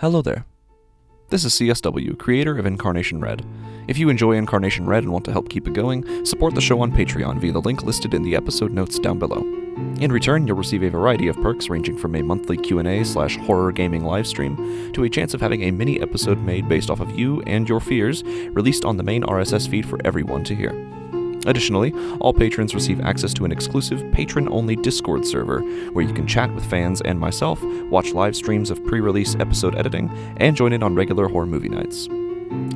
Hello there. This is CSW, creator of Incarnation Read. If you enjoy Incarnation Read and want to help keep it going, support the show on Patreon via the link listed in the episode notes down below. In return, you'll receive a variety of perks ranging from a monthly Q&A slash horror gaming livestream to a chance of having a mini episode made based off of you and your fears released on the main RSS feed for everyone to hear. Additionally, all patrons receive access to an exclusive patron only Discord server where you can chat with fans and myself, watch live streams of pre release episode editing, and join in on regular horror movie nights.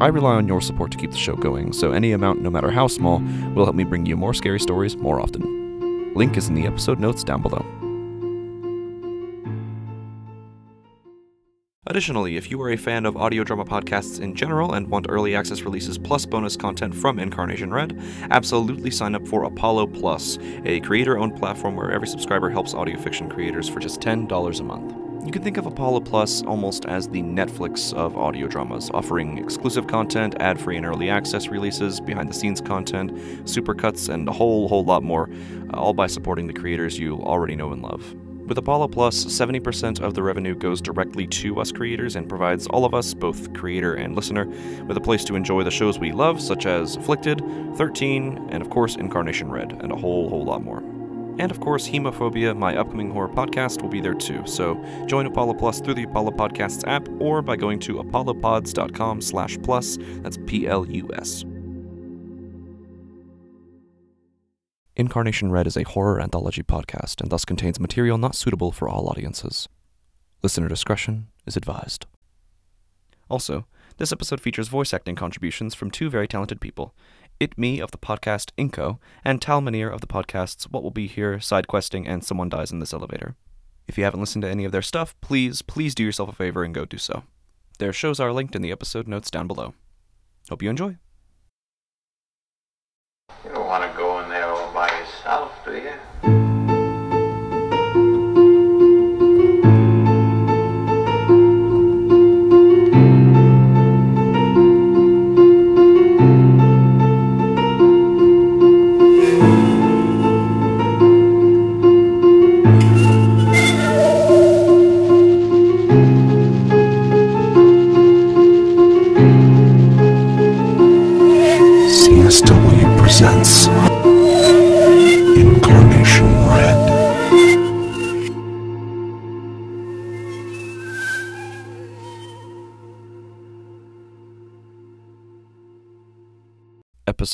I rely on your support to keep the show going, so any amount, no matter how small, will help me bring you more scary stories more often. Link is in the episode notes down below. Additionally, if you are a fan of audio drama podcasts in general and want early access releases plus bonus content from Incarnation Read, absolutely sign up for Apollo Plus, a creator owned platform where every subscriber helps audio fiction creators for just $10 a month. You can think of Apollo Plus almost as the Netflix of audio dramas, offering exclusive content, ad free and early access releases, behind the scenes content, supercuts, and a whole, whole lot more, uh, all by supporting the creators you already know and love. With Apollo Plus, 70% of the revenue goes directly to us creators and provides all of us, both creator and listener, with a place to enjoy the shows we love, such as Afflicted, 13, and of course Incarnation Read, and a whole, whole lot more. And of course, Hemophobia, my upcoming horror podcast, will be there too. So join Apollo Plus through the Apollo Podcasts app or by going to apollopods.com slash plus. That's P-L-U-S. Incarnation Read is a horror anthology podcast and thus contains material not suitable for all audiences. Listener discretion is advised. Also, this episode features voice acting contributions from two very talented people ItMe of the podcast Inco, and Tal Minear of the podcasts What Will Be Here, Side Questing, and Someone Dies in This Elevator. If you haven't listened to any of their stuff, please, please do yourself a favor and go do so. Their shows are linked in the episode notes down below. Hope you enjoy.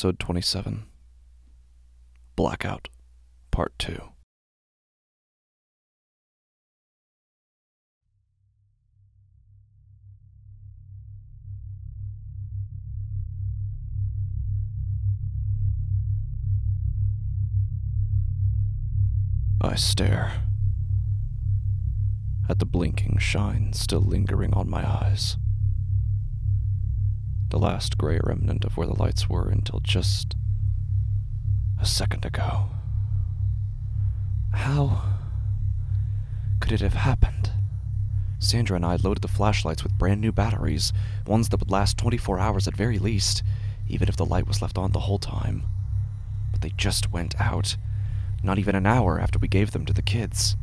Episode 27 Blackout, Part 2. I stare at the blinking shine still lingering on my eyes. The last gray remnant of where the lights were until just a second ago. How could it have happened? Sandra and I loaded the flashlights with brand new batteries, ones that would last 24 hours at very least, even if the light was left on the whole time. But they just went out, not even an hour after we gave them to the kids.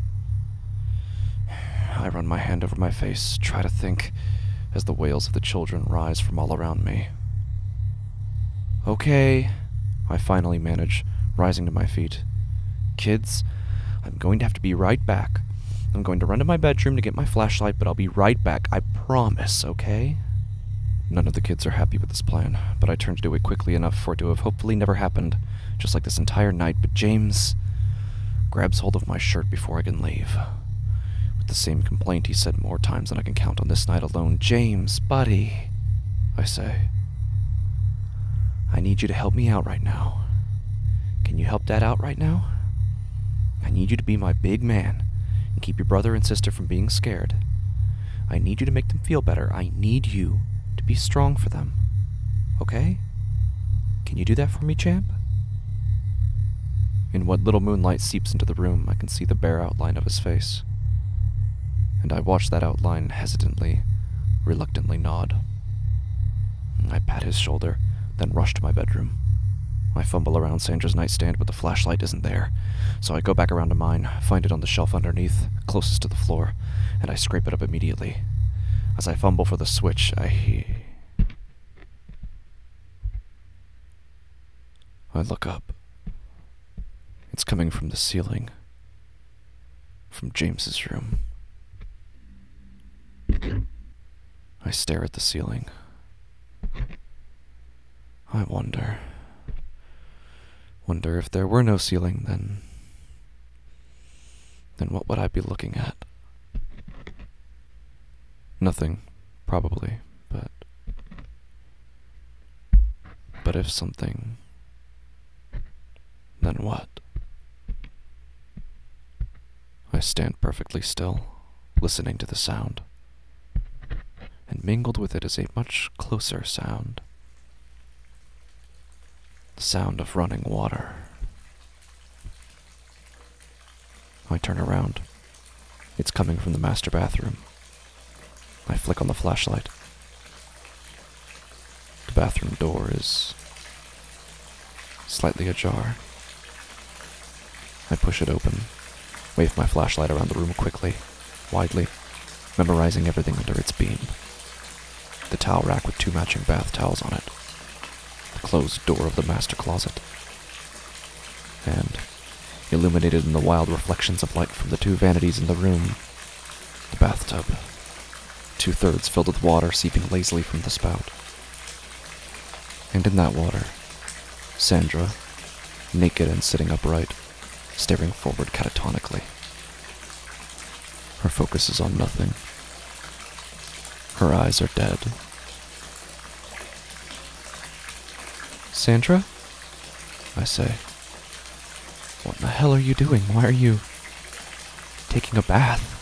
I run my hand over my face, try to think, as the wails of the children rise from all around me. Okay, I finally manage, rising to my feet. Kids, I'm going to have to be right back. I'm going to run to my bedroom to get my flashlight, but I'll be right back. I promise, okay? None of the kids are happy with this plan, but I turn to do it quickly enough for it to have hopefully never happened, just like this entire night. But James grabs hold of my shirt before I can leave. The same complaint he said more times than I can count on this night alone. James, buddy, I say. I need you to help me out right now. Can you help Dad out right now? I need you to be my big man and keep your brother and sister from being scared. I need you to make them feel better. I need you to be strong for them. Okay? Can you do that for me, champ? In what little moonlight seeps into the room, I can see the bare outline of his face. And I watch that outline hesitantly, reluctantly nod. I pat his shoulder, then rush to my bedroom. I fumble around Sandra's nightstand, but the flashlight isn't there. So I go back around to mine, find it on the shelf underneath, closest to the floor, and I scrape it up immediately. As I fumble for the switch, I. I look up. It's coming from the ceiling. From James's room. I stare at the ceiling. I wonder. Wonder if there were no ceiling, then. Then what would I be looking at? Nothing, probably, but. But if something. Then what? I stand perfectly still, listening to the sound. And mingled with it is a much closer sound. The sound of running water. I turn around. It's coming from the master bathroom. I flick on the flashlight. The bathroom door is slightly ajar. I push it open, wave my flashlight around the room quickly, widely, memorizing everything under its beam. The towel rack with two matching bath towels on it, the closed door of the master closet, and, illuminated in the wild reflections of light from the two vanities in the room, the bathtub, two thirds filled with water seeping lazily from the spout. And in that water, Sandra, naked and sitting upright, staring forward catatonically. Her focus is on nothing. Her eyes are dead. Sandra? I say. What in the hell are you doing? Why are you taking a bath?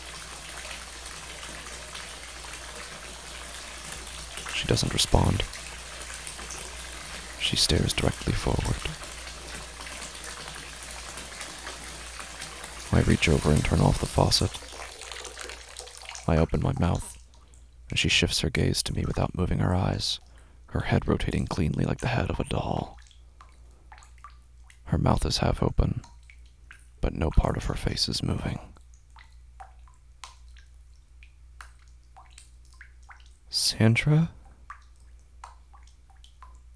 She doesn't respond. She stares directly forward. I reach over and turn off the faucet. I open my mouth, and she shifts her gaze to me without moving her eyes, her head rotating cleanly like the head of a doll. Her mouth is half open, but no part of her face is moving. Sandra?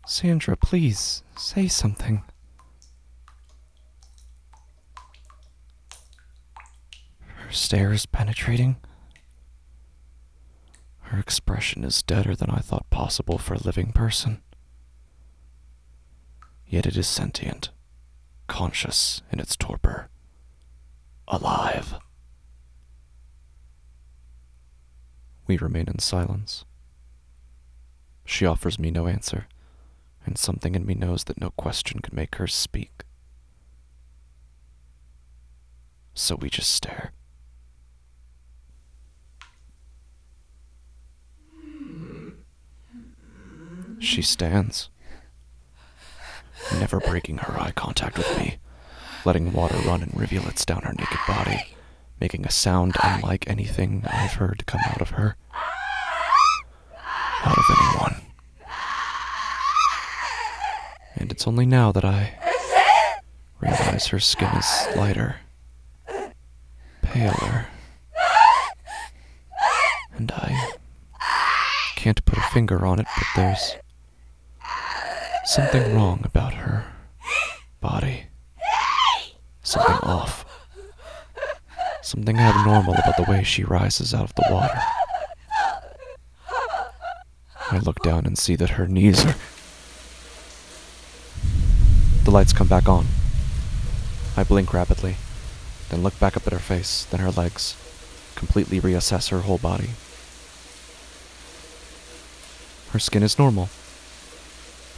Sandra, please, say something. Her stare is penetrating. Her expression is deader than I thought possible for a living person. Yet it is sentient, conscious in its torpor, alive. We remain in silence. She offers me no answer, and something in me knows that no question could make her speak. So we just stare. She stands, never breaking her eye contact with me, letting water run in rivulets down her naked body, making a sound unlike anything I've heard come out of her. Out of anyone. And it's only now that I realize her skin is lighter, paler, and I can't put a finger on it, but there's something wrong about her body. Something off. Something abnormal about the way she rises out of the water. I look down and see that her knees are. The lights come back on. I blink rapidly, then look back up at her face, then her legs, completely reassess her whole body. Her skin is normal.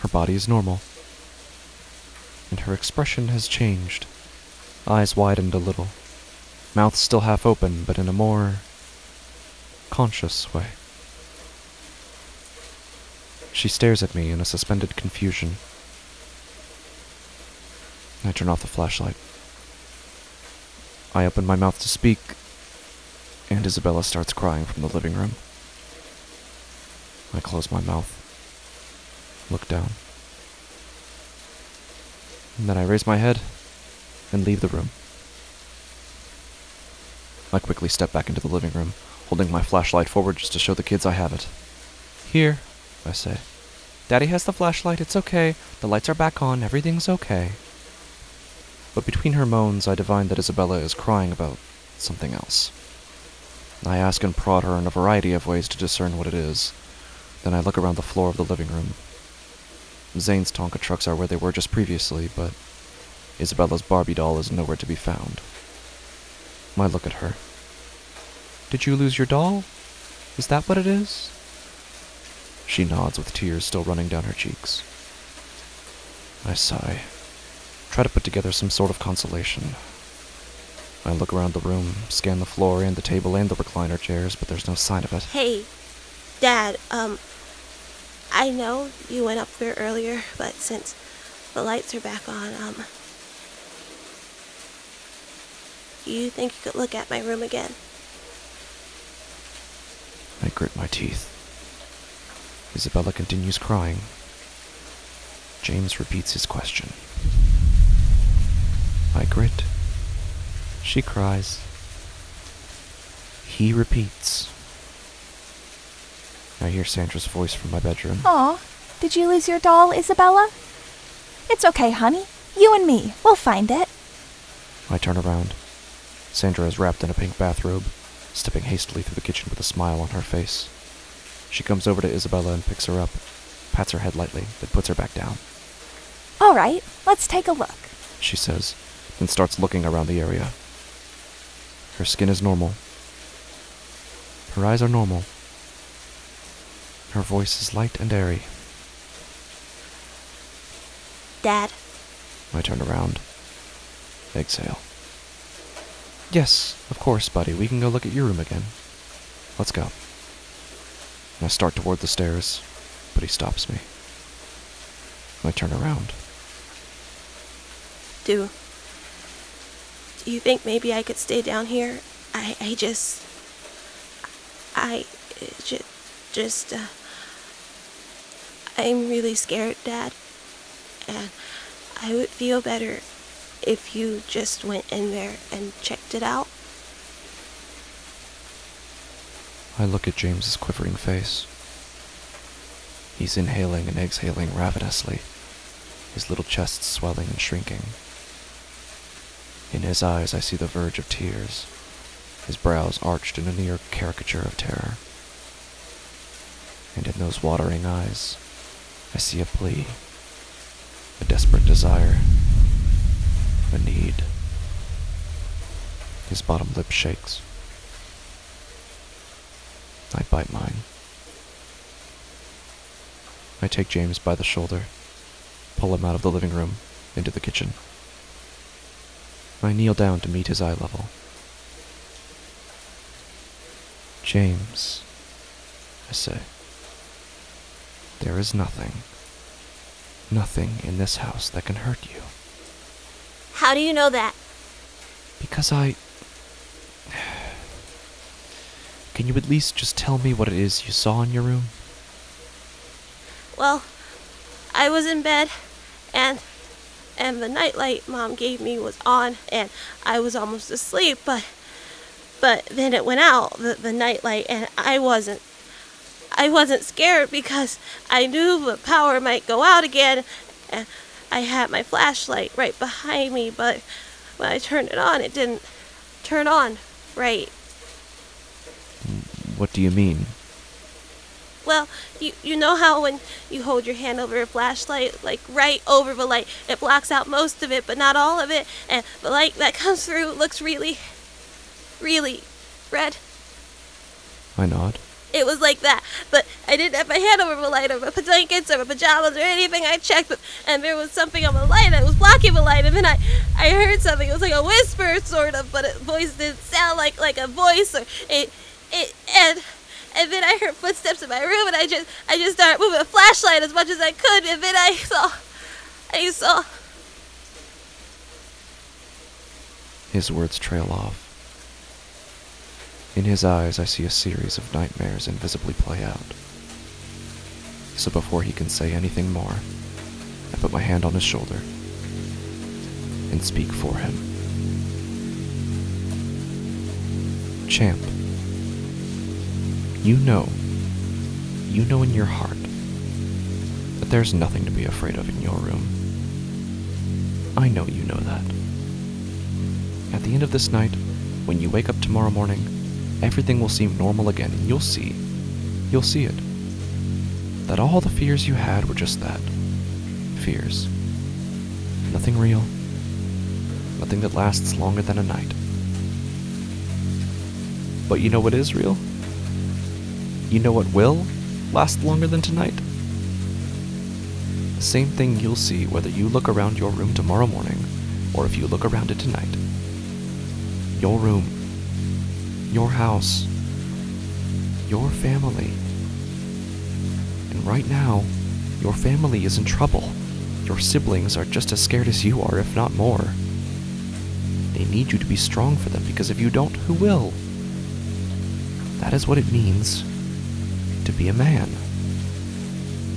Her body is normal. And her expression has changed. Eyes widened a little. Mouth still half open, but in a more conscious way. She stares at me in a suspended confusion. I turn off the flashlight. I open my mouth to speak, and Isabella starts crying from the living room. I close my mouth, look down. And then I raise my head and leave the room. I quickly step back into the living room, holding my flashlight forward just to show the kids I have it. Here, I say. Daddy has the flashlight, it's okay. The lights are back on, everything's okay. But between her moans, I divine that Isabella is crying about something else. I ask and prod her in a variety of ways to discern what it is. Then I look around the floor of the living room. Zane's Tonka trucks are where they were just previously, but Isabella's Barbie doll is nowhere to be found. I look at her. Did you lose your doll? Is that what it is? She nods with tears still running down her cheeks. I sigh. Try to put together some sort of consolation. I look around the room, scan the floor and the table and the recliner chairs, but there's no sign of it. Hey, Dad, um, I know you went up there earlier, but since the lights are back on, um, you think you could look at my room again? I grit my teeth. Isabella continues crying. James repeats his question. I grit. She cries. He repeats. I hear Sandra's voice from my bedroom. Aw, did you lose your doll, Isabella? It's okay, honey. You and me, we'll find it. I turn around. Sandra is wrapped in a pink bathrobe, stepping hastily through the kitchen with a smile on her face. She comes over to Isabella and picks her up, pats her head lightly, then puts her back down. All right, let's take a look. She says, then starts looking around the area. Her skin is normal. Her eyes are normal. Her voice is light and airy. Dad, I turn around. Exhale. Yes, of course, buddy. We can go look at your room again. Let's go. I start toward the stairs, but he stops me. I turn around. do do you think maybe I could stay down here? I I just I just just uh, I'm really scared, Dad, and I would feel better if you just went in there and checked it out. I look at James's quivering face. He's inhaling and exhaling ravenously, his little chest swelling and shrinking. In his eyes, I see the verge of tears, his brows arched in a near caricature of terror. And in those watering eyes, I see a plea, a desperate desire, a need. His bottom lip shakes. I bite mine. I take James by the shoulder, pull him out of the living room, into the kitchen. I kneel down to meet his eye level. James, I say, there is nothing, nothing in this house that can hurt you. How do you know that? Because I. Can you at least just tell me what it is you saw in your room? Well, I was in bed and and the nightlight mom gave me was on and I was almost asleep but but then it went out the, the nightlight and I wasn't I wasn't scared because I knew the power might go out again and I had my flashlight right behind me but when I turned it on it didn't turn on right What do you mean? Well, you you know how when you hold your hand over a flashlight, like right over the light, it blocks out most of it, but not all of it, and the light that comes through looks really, really red. I nod. It was like that, but I didn't have my hand over the light or my blankets or my pajamas or anything. I checked, but, and there was something on the light that was blocking the light, and then I, I heard something. It was like a whisper, sort of, but it voice didn't sound like like a voice or it, it, and and then I heard footsteps in my room, and I just I just started moving a flashlight as much as I could, and then I saw, I saw. His words trail off. In his eyes, I see a series of nightmares invisibly play out. So before he can say anything more, I put my hand on his shoulder and speak for him. Champ, you know, you know in your heart that there's nothing to be afraid of in your room. I know you know that. At the end of this night, when you wake up tomorrow morning, everything will seem normal again, and you'll see, you'll see it, that all the fears you had were just that fears. Nothing real, nothing that lasts longer than a night. But you know what is real? You know what will last longer than tonight? The same thing you'll see whether you look around your room tomorrow morning or if you look around it tonight. Your room, your house, your family. And right now, your family is in trouble. Your siblings are just as scared as you are, if not more. They need you to be strong for them because if you don't, who will? That is what it means to be a man.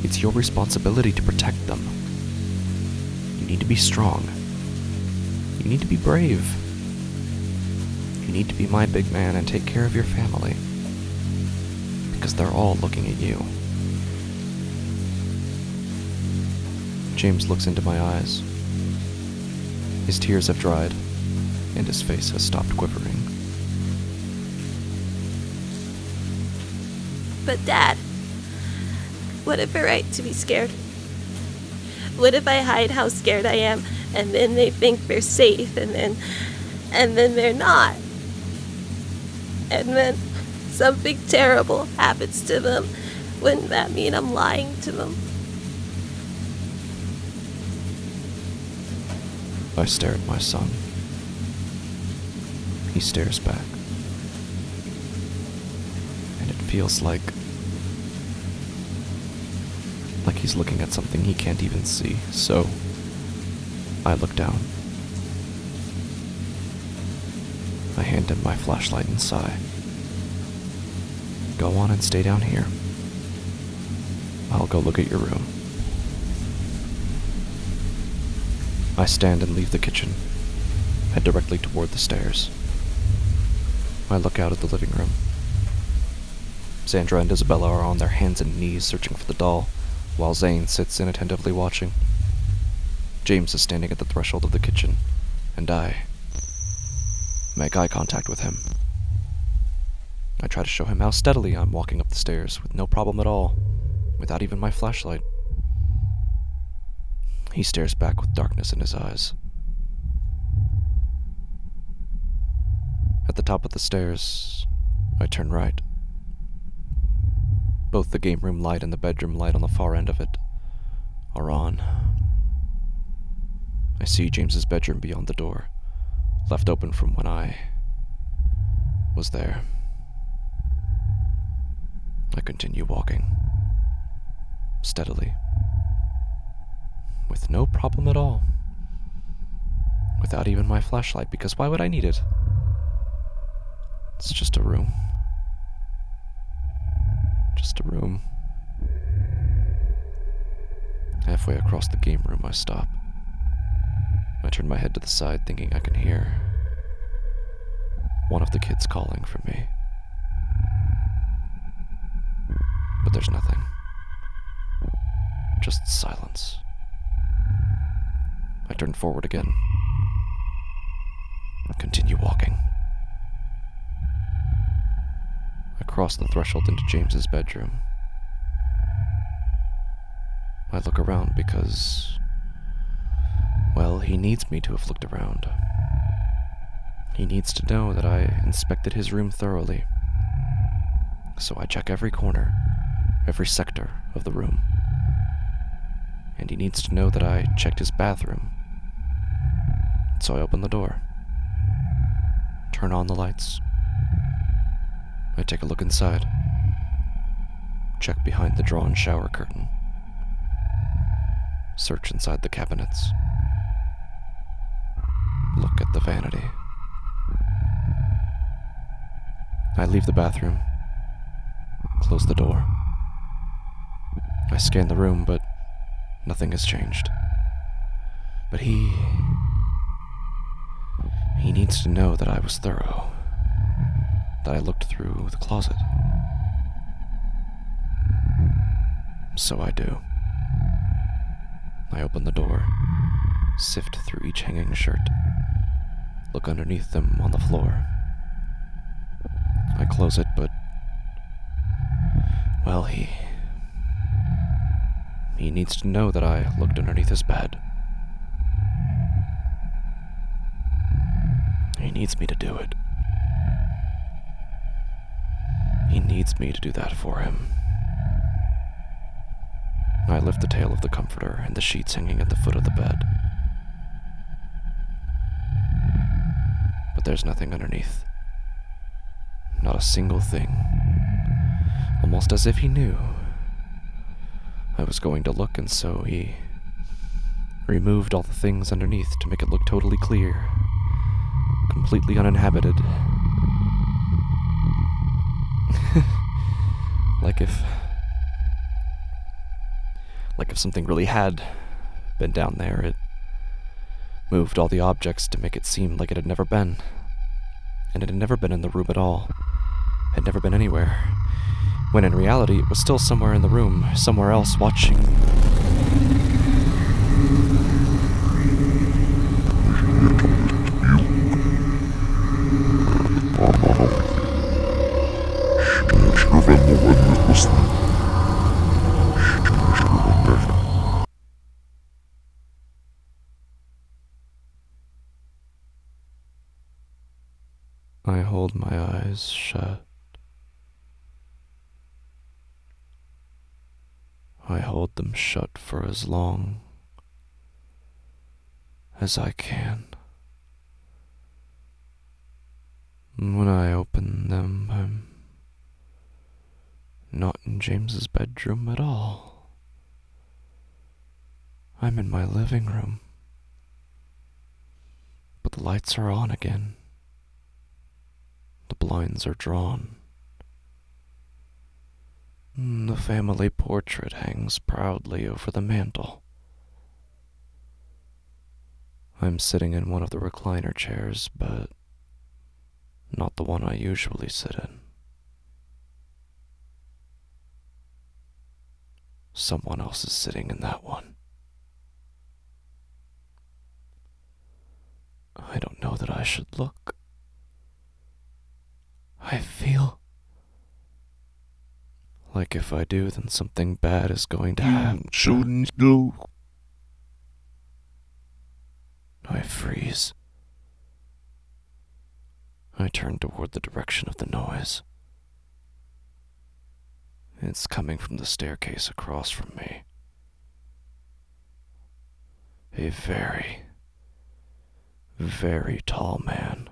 It's your responsibility to protect them. You need to be strong. You need to be brave. Need to be my big man and take care of your family. Because they're all looking at you. James looks into my eyes. His tears have dried, and his face has stopped quivering. But, Dad, what if I right to be scared? What if I hide how scared I am and then they think they're safe and then and then they're not? And then something terrible happens to them. Wouldn't that mean I'm lying to them? I stare at my son. He stares back. And it feels like. like he's looking at something he can't even see, so. I look down. I hand him my flashlight and sigh. Go on and stay down here. I'll go look at your room. I stand and leave the kitchen, head directly toward the stairs. I look out at the living room. Sandra and Isabella are on their hands and knees searching for the doll, while Zane sits inattentively watching. James is standing at the threshold of the kitchen, and I make eye contact with him. I try to show him how steadily I'm walking up the stairs with no problem at all, without even my flashlight. He stares back with darkness in his eyes. At the top of the stairs, I turn right. Both the game room light and the bedroom light on the far end of it are on. I see James's bedroom beyond the door, left open from when I was there. I continue walking, steadily with no problem at all. Without even my flashlight, because why would I need it? It's just a room. Just a room. Halfway across the game room, I stop. I turn my head to the side, thinking I can hear one of the kids calling for me. But there's nothing. Just silence. I turn forward again. Continue walking. I cross the threshold into James's bedroom. I look around because. Well, he needs me to have looked around. He needs to know that I inspected his room thoroughly. So I check every corner, every sector of the room. And he needs to know that I checked his bathroom so I open the door, turn on the lights. I take a look inside, check behind the drawn shower curtain, search inside the cabinets, look at the vanity. I leave the bathroom, close the door. I scan the room, but nothing has changed. But he he needs to know that I was thorough, that I looked through the closet, So I do. I open the door, sift through each hanging shirt, look underneath them on the floor. I close it, but. Well, he. He needs to know that I looked underneath his bed. He needs me to do it. He needs me to do that for him. I lift the tail of the comforter and the sheets hanging at the foot of the bed. But there's nothing underneath. Not a single thing. Almost as if he knew. I was going to look, and so he removed all the things underneath to make it look totally clear, completely uninhabited. like if like if something really had been down there, it moved all the objects to make it seem like it had never been. And it had never been in the room at all. Had never been anywhere. When in reality, it was still somewhere in the room, somewhere else, watching. I hold my eyes shut. I hold them shut for as long as I can. When I open them, I'm not in James's bedroom at all. I'm in my living room. But the lights are on again. The blinds are drawn. The family portrait hangs proudly over the mantel. I'm sitting in one of the recliner chairs, but not the one I usually sit in. Someone else is sitting in that one. I don't know that I should look. I feel like if I do, then something bad is going to happen. Shouldn't look. I freeze. I turn toward the direction of the noise. It's coming from the staircase across from me. A very, very tall man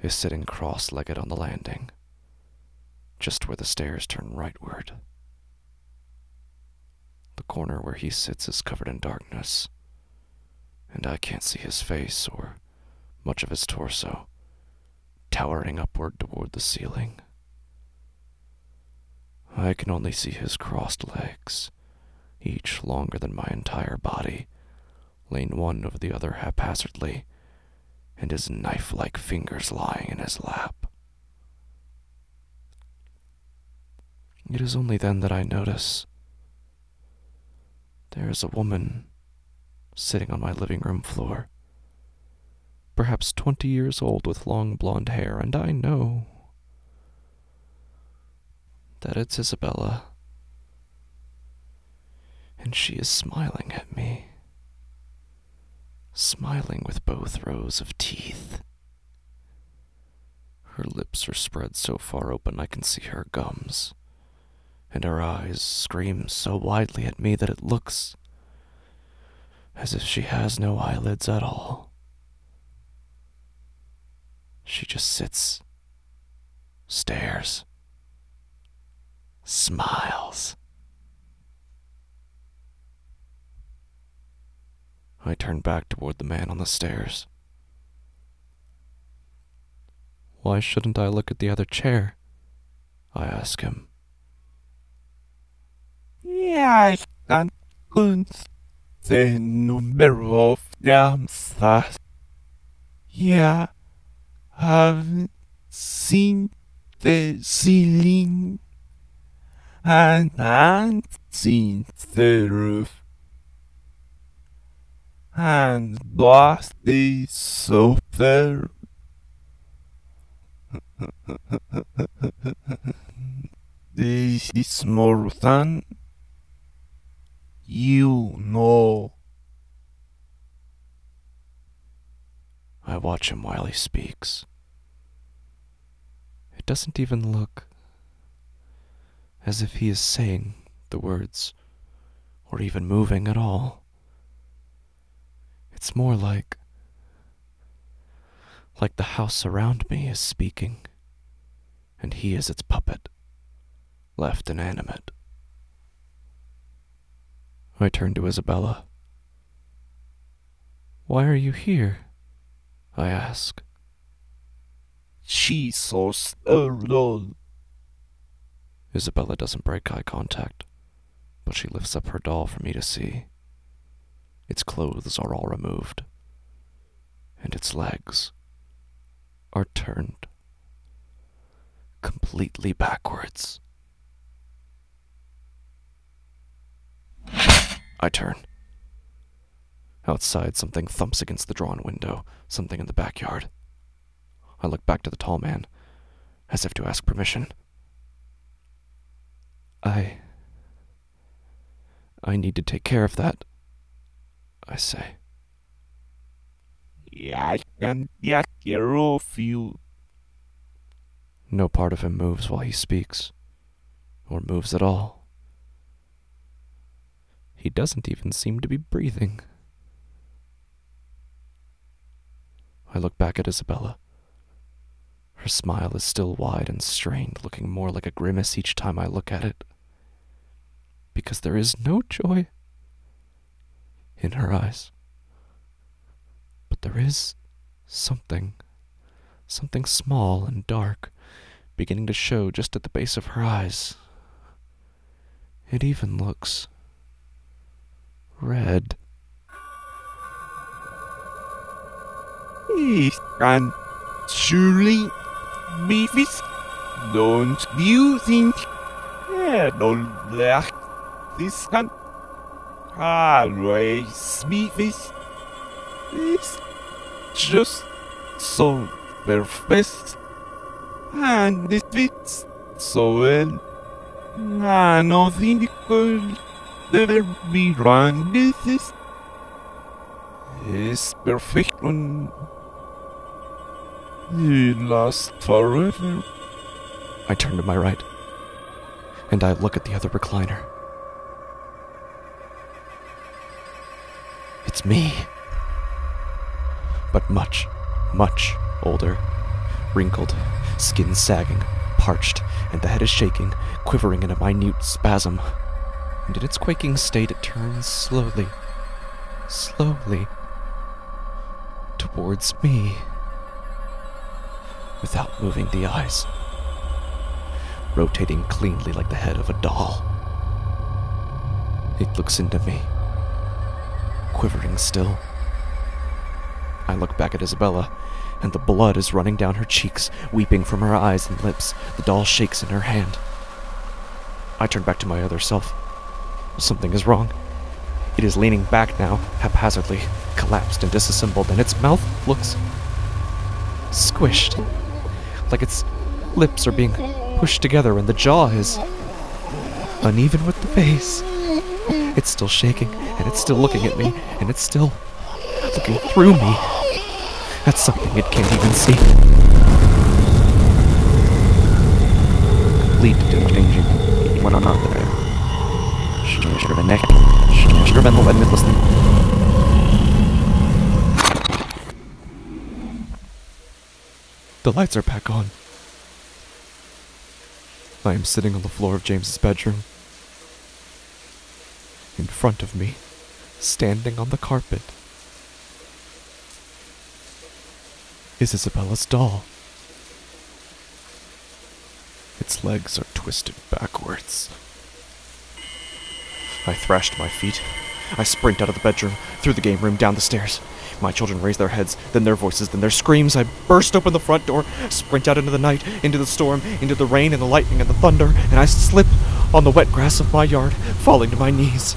is sitting cross legged on the landing, just where the stairs turn rightward. The corner where he sits is covered in darkness, and I can't see his face or much of his torso, towering upward toward the ceiling. I can only see his crossed legs, each longer than my entire body, laying one over the other haphazardly, and his knife like fingers lying in his lap. It is only then that I notice there is a woman sitting on my living room floor, perhaps twenty years old with long blonde hair, and I know that it's Isabella. And she is smiling at me. Smiling with both rows of teeth. Her lips are spread so far open I can see her gums, and her eyes scream so widely at me that it looks as if she has no eyelids at all. She just sits, stares, smiles. I turn back toward the man on the stairs. Why shouldn't I look at the other chair? I ask him. Ja, ich kann uns the number of times that yeah, have seen the ceiling Han ansin seruf. Han basti sofer. This is more than you know. I watch him while he speaks. It doesn't even look as if he is saying the words or even moving at all. It's more like like the house around me is speaking and he is its puppet, left inanimate. I turn to Isabella. Why are you here? I ask. So startled. Isabella doesn't break eye contact, but she lifts up her doll for me to see. Its clothes are all removed, and its legs are turned completely backwards. I turn. Outside, something thumps against the drawn window, something in the backyard. I look back to the tall man, as if to ask permission. I. I need to take care of that, I say. Yeah, I can get care of you. No part of him moves while he speaks, or moves at all. He doesn't even seem to be breathing. I look back at Isabella. Her smile is still wide and strained, looking more like a grimace each time I look at it. Because there is no joy in her eyes. But there is something, something small and dark, beginning to show just at the base of her eyes. It even looks red. Can surely be this. Don't you think? Don't like this can always be this. It's just so perfect. And it fits so well. I don't think could be wrong. This is is perfect one. You last forever. I turn to my right, and I look at the other recliner. It's me. But much, much older, wrinkled, skin sagging, parched, and the head is shaking, quivering in a minute spasm. And in its quaking state, it turns slowly, slowly towards me without moving the eyes, rotating cleanly like the head of a doll. It looks into me, quivering still. I look back at Isabella, and the blood is running down her cheeks, weeping from her eyes and lips. The doll shakes in her hand. I turn back to my other self. Something is wrong. It is leaning back now, haphazardly, collapsed and disassembled, and its mouth looks squished, like its lips are being pushed together and the jaw is uneven with the face. It's still shaking, and it's still looking at me, and it's still looking through me. That's something it can't even see. Lead to changing one another. Skruven Skruven och en mittlösning. The lights are back on. I am sitting on the floor of James's bedroom. In front of me, standing on the carpet, is Isabella's doll. Its legs are twisted backwards. I thrashed my feet. I sprint out of the bedroom, through the game room, down the stairs. My children raise their heads, then their voices, then their screams. I burst open the front door, sprint out into the night, into the storm, into the rain and the lightning and the thunder, and I slip on the wet grass of my yard, falling to my knees.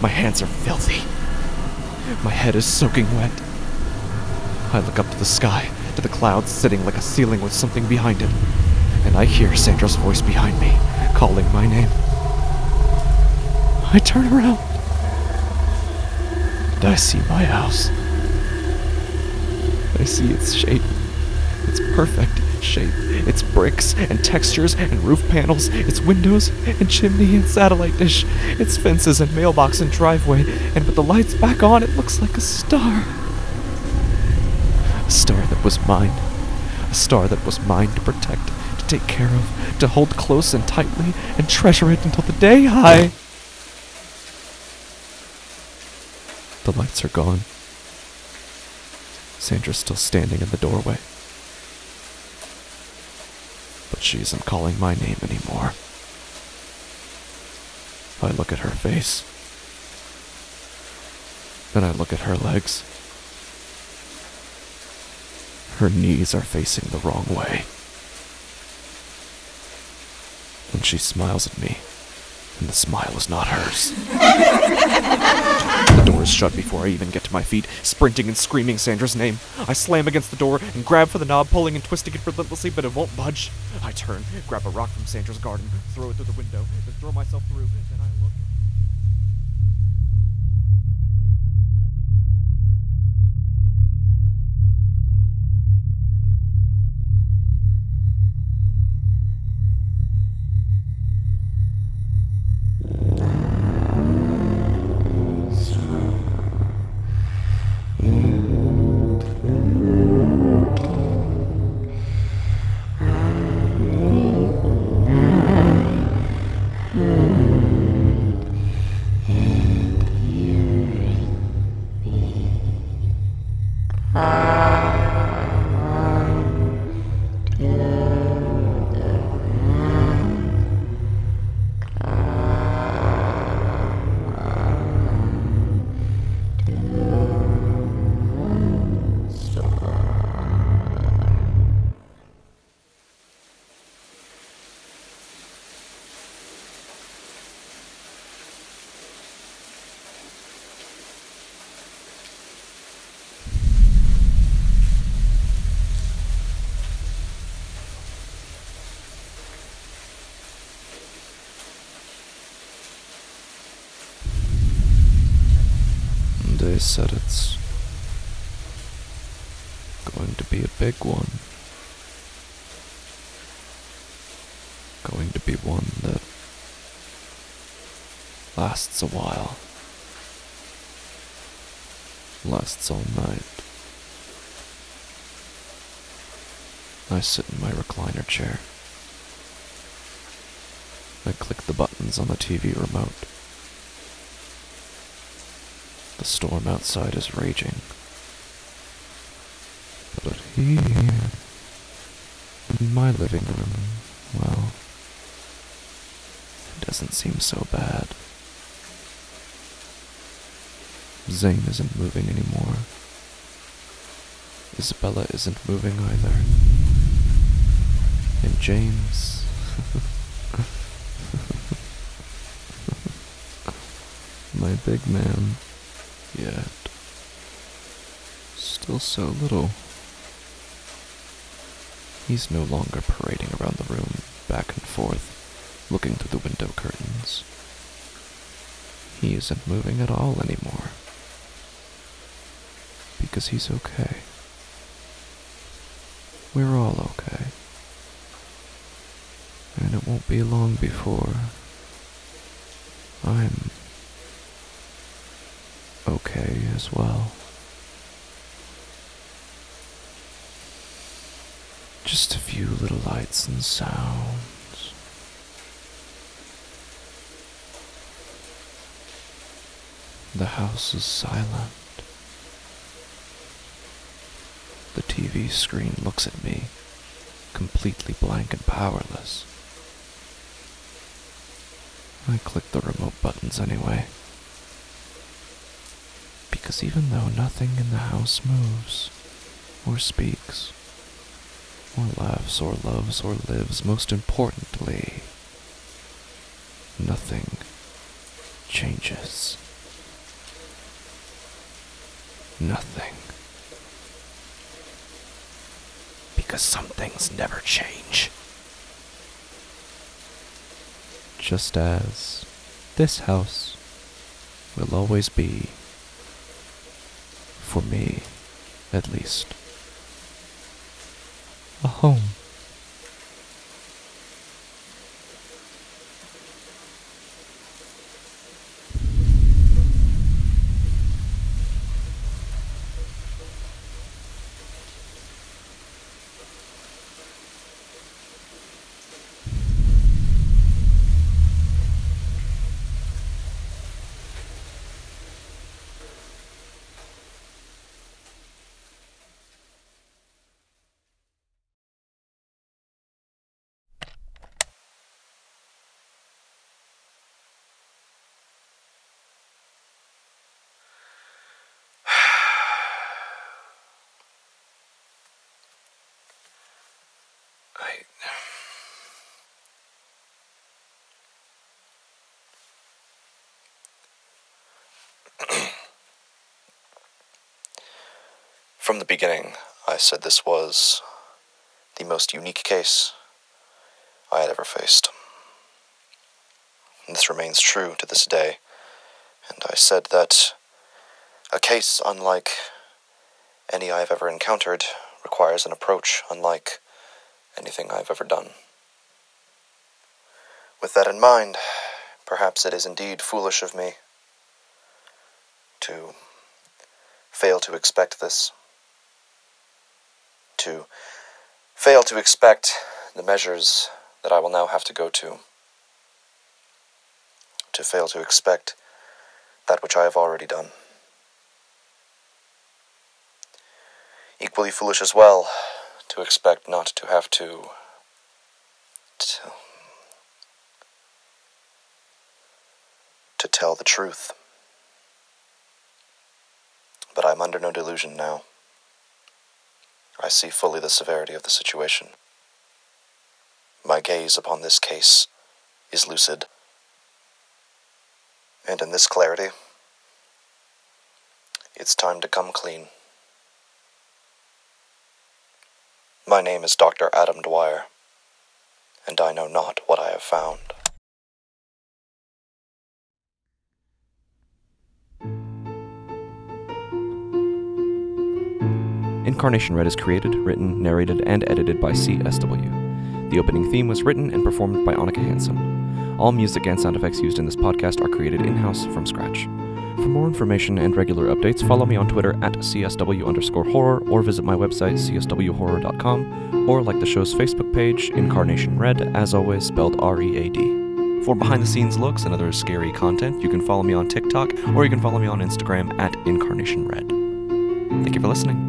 My hands are filthy. My head is soaking wet. I look up to the sky, to the clouds sitting like a ceiling with something behind it, and I hear Sandra's voice behind me, calling my name. I turn around, and I see my house. I see its shape, its perfect shape, its bricks and textures and roof panels, its windows and chimney and satellite dish, its fences and mailbox and driveway, and with the lights back on, it looks like a star. A star that was mine. A star that was mine to protect, to take care of, to hold close and tightly, and treasure it until the day I. The lights are gone. Sandra's still standing in the doorway. But she isn't calling my name anymore. I look at her face. Then I look at her legs. Her knees are facing the wrong way. And she smiles at me, and the smile is not hers. the door is shut before I even get to my feet, sprinting and screaming Sandra's name. I slam against the door and grab for the knob, pulling and twisting it relentlessly, but it won't budge. I turn, grab a rock from Sandra's garden, throw it through the window, then throw myself through, They said it's going to be a big one. Going to be one that lasts a while. Lasts all night. I sit in my recliner chair. I click the buttons on the TV remote. The storm outside is raging. But here, in my living room, well, it doesn't seem so bad. Zane isn't moving anymore. Isabella isn't moving either. And James. My big man. Yet. Still so little. He's no longer parading around the room, back and forth, looking through the window curtains. He isn't moving at all anymore. Because he's okay. We're all okay. And it won't be long before I'm okay as well. Just a few little lights and sounds. The house is silent. The TV screen looks at me, completely blank and powerless. I click the remote buttons anyway. Because even though nothing in the house moves, or speaks, or laughs, or loves, or lives, most importantly, nothing changes. Nothing. Because some things never change. Just as this house will always be, for me at least, a home. I. From the beginning, I said this was the most unique case I had ever faced. And this remains true to this day, and I said that a case unlike any I have ever encountered requires an approach unlike anything I've ever done. With that in mind, perhaps it is indeed foolish of me to fail to expect this, to fail to expect the measures that I will now have to go to, to fail to expect that which I have already done. Equally foolish as well to expect not to have to. to, tell the truth. But I'm under no delusion now. I see fully the severity of the situation. My gaze upon this case is lucid. And in this clarity, it's time to come clean. My name is Dr. Adam Dwyer, and I know not what I have found. Incarnation Read is created, written, narrated, and edited by CSW. The opening theme was written and performed by Onnika Hanson. All music and sound effects used in this podcast are created in house from scratch. For more information and regular updates, follow me on Twitter at CSW underscore horror or visit my website cswhorror.com or like the show's Facebook page, Incarnation Read, as always spelled R E A D. For behind the scenes looks and other scary content, you can follow me on TikTok or you can follow me on Instagram at Incarnation Read. Thank you for listening.